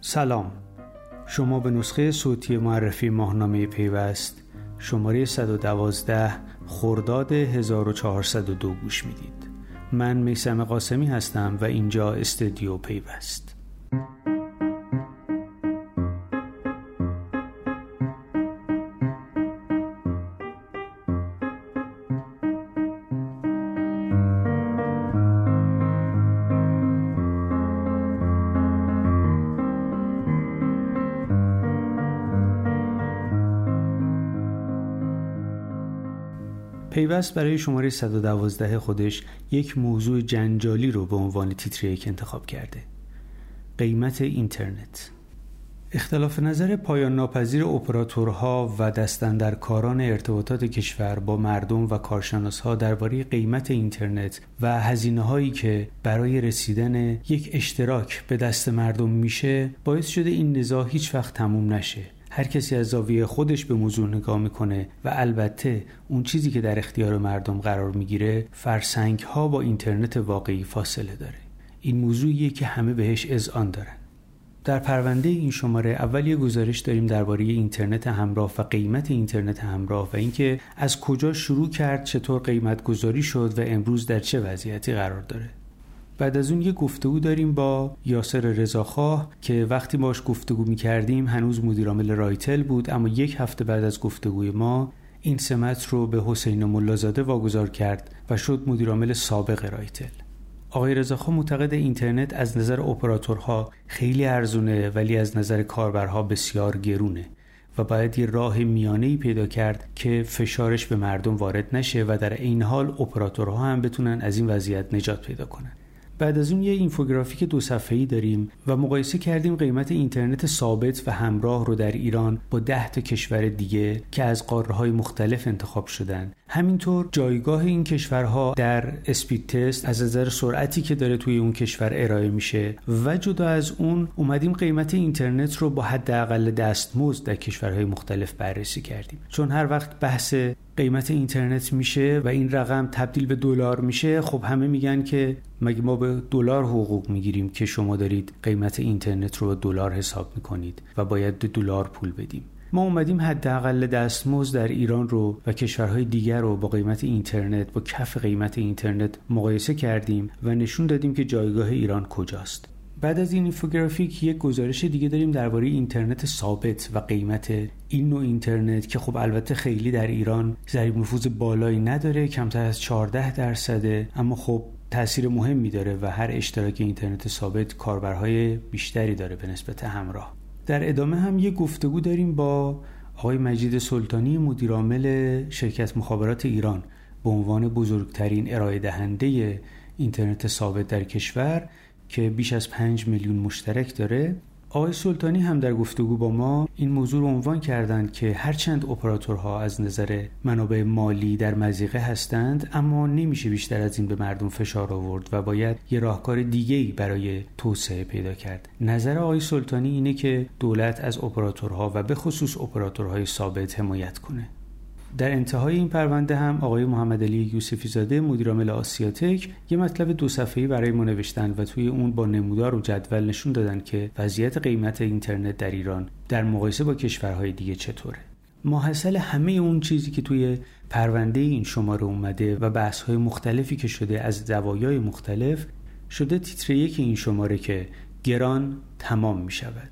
سلام. شما به نسخه صوتی معرفی ماهنامه پیوست شماره 112 خرداد 1402 گوش می‌دید. من میسم قاسمی هستم و اینجا استدیو پیوست. پیوست برای شماره 112 خودش یک موضوع جنجالی رو به عنوان تیتر یک انتخاب کرده. قیمت اینترنت. اختلاف نظر پایان ناپذیر اپراتورها و دستندرکاران ارتباطات کشور با مردم و کارشناسها درباره قیمت اینترنت و هزینه هایی که برای رسیدن یک اشتراک به دست مردم میشه باعث شده این نزاع هیچ وقت تموم نشه. هر کسی از زاویه خودش به موضوع نگاه می‌کنه و البته اون چیزی که در اختیار مردم قرار می‌گیره فرسنگ ها با اینترنت واقعی فاصله داره. این موضوعیه که همه بهش اذعان دارن. در پرونده این شماره اول یه گزارش داریم درباره اینترنت همراه و قیمت اینترنت همراه و اینکه از کجا شروع کرد چطور قیمت گذاری شد و امروز در چه وضعیتی قرار داره. بعد از اون یه گفتگو داریم با یاسر رضاخواه که وقتی باش گفتگو می کردیم هنوز مدیرعامل رایتل بود اما یک هفته بعد از گفتگوی ما این سمت رو به حسین ملازاده واگذار کرد و شد مدیرعامل سابق رایتل. آقای رضاخواه معتقد اینترنت از نظر اپراتورها خیلی ارزونه ولی از نظر کاربرها بسیار گرونه و باید یه راه میانه پیدا کرد که فشارش به مردم وارد نشه و در این حال اپراتورها هم بتونن از این وضعیت نجات پیدا کنن. بعد از اون یه اینفوگرافیک دو صفحه‌ای داریم و مقایسه کردیم قیمت اینترنت ثابت و همراه رو در ایران با ده تا کشور دیگه که از قاره مختلف انتخاب شدن. همینطور جایگاه این کشورها در اسپید تست از نظر سرعتی که داره توی اون کشور ارائه میشه و جدا از اون اومدیم قیمت اینترنت رو با حداقل دستمزد در کشورهای مختلف بررسی کردیم. چون هر وقت بحث قیمت اینترنت میشه و این رقم تبدیل به دلار میشه خب همه میگن که مگه ما به دلار حقوق می‌گیریم که شما دارید قیمت اینترنت رو به دلار حساب می‌کنید و باید دلار پول بدیم؟ ما اومدیم حداقل دستمزد در ایران رو و کشورهای دیگر رو با قیمت اینترنت با کف قیمت اینترنت مقایسه کردیم و نشون دادیم که جایگاه ایران کجاست. بعد از این اینفوگرافیک یک گزارش دیگه داریم درباره اینترنت ثابت و قیمت این نوع اینترنت که خب البته خیلی در ایران ضریب نفوذ بالایی نداره کمتر از 14 درصده. اما خب تاثیر مهمی داره و هر اشتراک اینترنت ثابت کاربرهای بیشتری داره به نسبت همراه. در ادامه هم یه گفتگو داریم با آقای مجید سلطانی مدیرعامل شرکت مخابرات ایران. به عنوان بزرگترین ارائه دهنده اینترنت ثابت در کشور که بیش از 5 میلیون مشترک داره. آقای سلطانی هم در گفتگو با ما این موضوع رو عنوان کردند که هرچند اپراتورها از نظر منابع مالی در مزیقه هستند اما نمیشه بیشتر از این به مردم فشار آورد و باید یه راهکار دیگه برای توسعه پیدا کرد. نظر آقای سلطانی اینه که دولت از اپراتورها و به خصوص اپراتورهای ثابت حمایت کنه. در انتهای این پرونده هم آقای محمد علی یوسفی زاده مدیرعامل آسیاتک یه مطلب دو صفحه‌ای برای ما نوشتن و توی اون با نمودار و جدول نشون دادن که وضعیت قیمت اینترنت در ایران در مقایسه با کشورهای دیگه چطوره. ماحصل همه اون چیزی که توی پرونده این شماره اومده و بحث های مختلفی که شده از زوایای مختلف شده تیتر یک این شماره که گران تمام می شود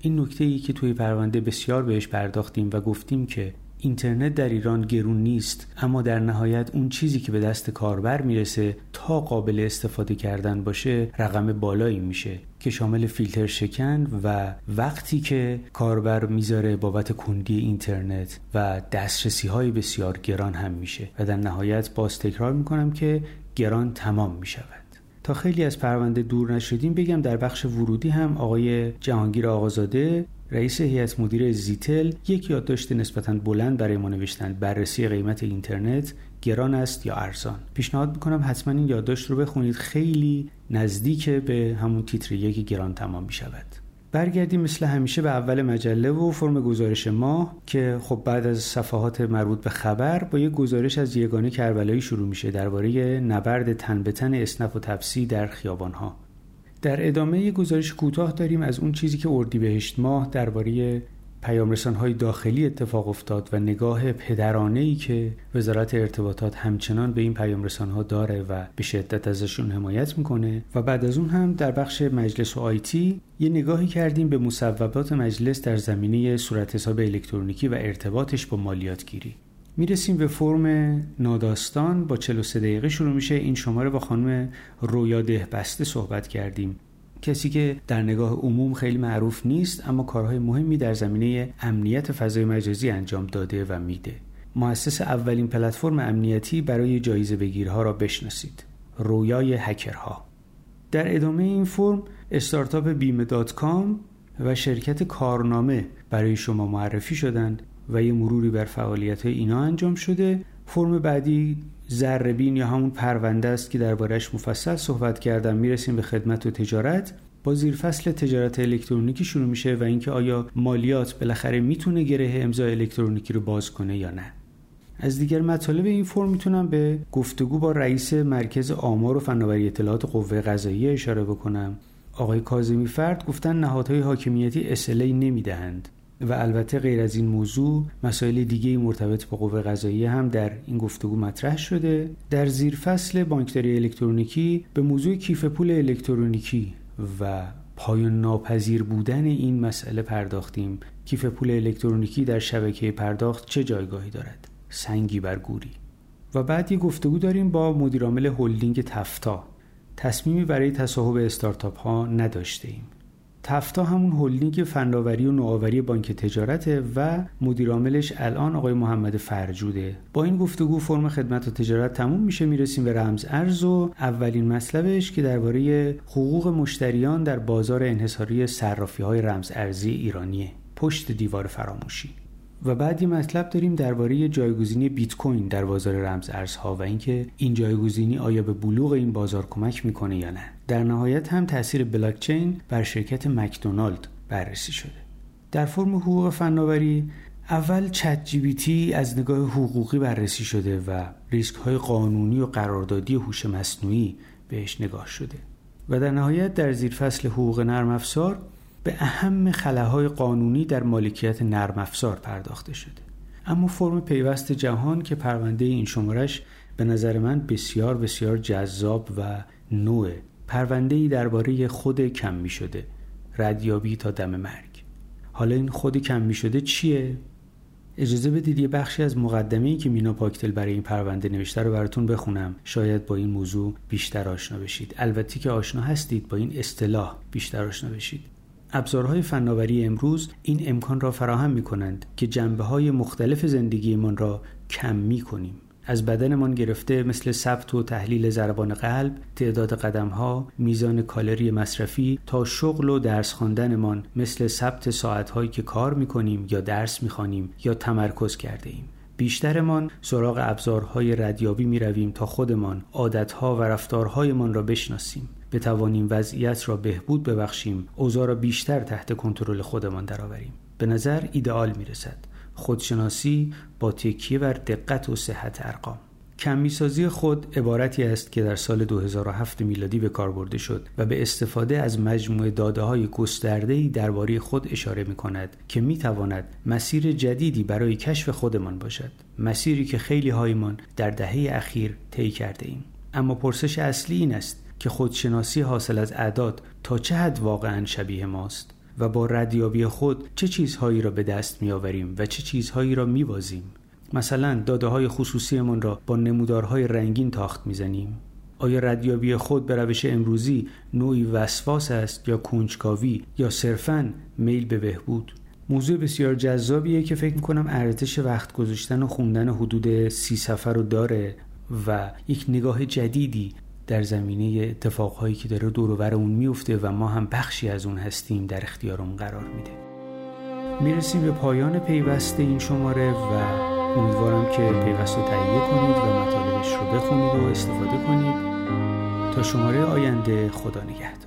این نکته ای که توی پرونده بسیار بهش پرداختیم و گفتیم که اینترنت در ایران گرون نیست اما در نهایت اون چیزی که به دست کاربر می‌رسه تا قابل استفاده کردن باشه رقم بالایی میشه که شامل فیلتر شکن و وقتی که کاربر می‌ذاره بابت کندی اینترنت و دسترسی های بسیار گران هم میشه. و در نهایت باز تکرار می‌کنم که گران تمام می‌شود. تا خیلی از پرونده دور نشدیم بگم در بخش ورودی هم آقای جهانگیر آقازاده رئیس هیئت مدیره زیتل یک یادداشت نسبتا بلند برای ما نوشتند بررسی قیمت اینترنت گران است یا ارزان. پیشنهاد می‌کنم حتما این یادداشت رو بخونید خیلی نزدیک به همون تیتر یک گران تمام می شود برگردیم مثل همیشه به اول مجله و فرم گزارش ماه که خب بعد از صفحات مربوط به خبر با یک گزارش از یگانه کربلایی شروع میشه درباره نبرد تن به تن اسنف و تپسی در خیابانها. در ادامه یک گزارش کوتاه داریم از اون چیزی که اردیبهشت ماه درباره پیامرسان های داخلی اتفاق افتاد و نگاه پدرانه ای که وزارت ارتباطات همچنان به این پیامرسان ها داره و به شدت ازشون حمایت می‌کنه و بعد از اون هم در بخش مجلس و آیتی یه نگاهی کردیم به مصوبات مجلس در زمینه صورت حساب الکترونیکی و ارتباطش با مالیات گیری می‌رسیم به فرم ناداستان. با 43 دقیقه شروع میشه. این شماره با خانم رویا بسته صحبت کردیم. کسی که در نگاه عموم خیلی معروف نیست اما کارهای مهمی در زمینه امنیت فضای مجازی انجام داده و میده. مؤسس اولین پلتفرم امنیتی برای جایزه بگیرها را بشناسید. رویای هکرها. در ادامه این فرم استارتاپ بیمه دات کام و شرکت کارنامه برای شما معرفی شدند و یه مروری بر فعالیت های اینا انجام شده. فرم بعدی زربین یا همون پرونده است که دربارهش مفصل صحبت کردم می‌رسیم به خدمت و تجارت. با زیر فصل تجارت الکترونیکی شروع میشه و اینکه آیا مالیات بالاخره می‌تونه گره امضای الکترونیکی رو باز کنه یا نه. از دیگر مطالب این فرم می‌تونم به گفتگو با رئیس مرکز آمار و فناوری اطلاعات قوه قضاییه اشاره بکنم. آقای کاظمی فرد گفتن نهادهای حاکمیتی اسلی نمی‌دهند. و البته غیر از این موضوع مسائل دیگه مرتبط با قوه قضاییه هم در این گفتگو مطرح شده. در زیر فصل بانکداری الکترونیکی به موضوع کیف پول الکترونیکی و پایان ناپذیر بودن این مسئله پرداختیم. کیف پول الکترونیکی در شبکه پرداخت چه جایگاهی دارد؟ سنگی بر گوری. و بعد یه گفتگو داریم با مدیرعامل هلدینگ تفتا. تصمیمی برای تصاحب استارتاپ ها نداشته ایم تفتا همون هلدینگ فناوری و نوآوری بانک تجارته و مدیرعاملش الان آقای محمد فرجوده. با این گفتگو فرم خدمت و تجارت تموم میشه می‌رسیم به رمز ارز و اولین مطلبش که درباره حقوق مشتریان در بازار انحصاری صرافی های رمز ارزی ایرانیه. پشت دیوار فراموشی. و بعد یه مطلب داریم درباره جایگزینی بیت کوین در بازار رمز ارزها و اینکه این جایگزینی آیا به بلوغ این بازار کمک می‌کنه یا نه. در نهایت هم تاثیر بلاکچین بر شرکت مکدونالد بررسی شده. در فرم حقوق فناوری اول چت جی از نگاه حقوقی بررسی شده و ریسک های قانونی و قراردادی هوش مصنوعی بهش نگاه شده و در نهایت در زیر فصل حقوق نرم افزار به اهم خلاهای قانونی در مالکیت نرم افزار پرداخته شده. اما فرم پیوست جهان که پرونده این شمارش به نظر من بسیار بسیار جذاب و نوع پرونده ای درباره خود کم می شده ردیابی تا دم مرگ. حالا این خود کم می شده چیه؟ اجازه بدید یه بخشی از مقدمه ای که مینا پاکتل برای این پرونده نوشته رو براتون بخونم. شاید با این موضوع بیشتر آشنا بشید. البته که آشنا هستید با این اصطلاح بیشتر آشنا بشید. ابزارهای فناوری امروز این امکان را فراهم می کنند که جنبه های مختلف زندگیمان را کم می کنیم. از بدنمان گرفته مثل ثبت و تحلیل ضربان قلب، تعداد قدم ها، میزان کالری مصرفی تا شغل و درس خواندنمان مثل ثبت ساعت که کار می کنیم یا درس می خوانیم یا تمرکز کرده ایم. بیشترمان سراغ ابزارهای ردیابی می رویم تا خودمان عادتها و رفتارهایمان را بشناسیم بتوانیم وضعیت را بهبود ببخشیم اوضاع را بیشتر تحت کنترل خودمان درآوریم. به نظر ایدئال می رسد خودشناسی با تکیه بر دقت و صحت ارقام. کمیسازی خود عبارتی است که در سال 2007 میلادی به کار برده شد و به استفاده از مجموعه داده های گسترده درباره خود اشاره می کند که می تواند مسیر جدیدی برای کشف خودمان باشد. مسیری که خیلی هایمان در دهه اخیر طی کرده ایم اما پرسش اصلی این است که خودشناسی حاصل از اعداد تا چه حد واقعا شبیه ماست و با ردیابی خود چه چیزهایی را به دست می آوریم و چه چیزهایی را می بازیم مثلا داده های خصوصیمان را با نمودارهای رنگین تاخت می‌زنیم. آیا ردیابی خود به روش امروزی نوعی وسواس است یا کنجکاوی یا صرفا میل به بهبود؟ موضوع بسیار جذابیه که فکر می‌کنم ارتش وقت گذاشتن و خوندن حدود سی سفر رو داره و یک نگاه جدیدی در زمینه اتفاقهایی که داره دور اون میفته و ما هم بخشی از اون هستیم در اختیارمون قرار میده. می‌رسیم به پایان پیوست این شماره و امیدوارم که پیوست رو تهیه کنید و مطالبش رو بخونید و استفاده کنید. تا شماره آینده خدا نگهدار.